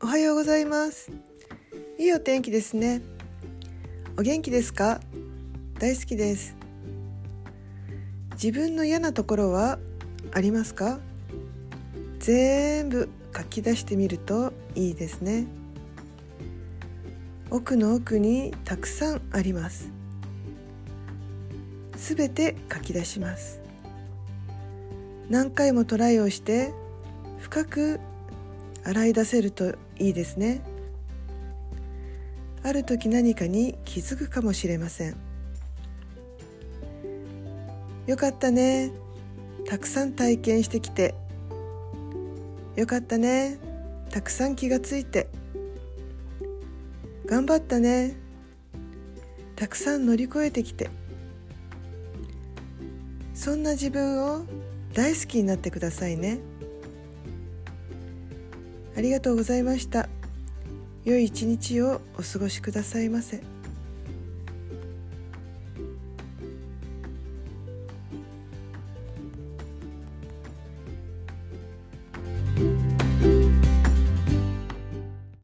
おはようございます。いいお天気ですね。お元気ですか？大好きです。自分の嫌なところはありますか？全部書き出してみるといいですね。奥の奥にたくさんあります。すべて書き出します。何回もトライをして深く洗い出せるといいですね。ある時何かに気づくかもしれません。よかったね。たくさん体験してきて。よかったね。たくさん気がついて。頑張ったね。たくさん乗り越えてきて。そんな自分を大好きになってくださいね。ありがとうございました良い一日をお過ごしくださいませ。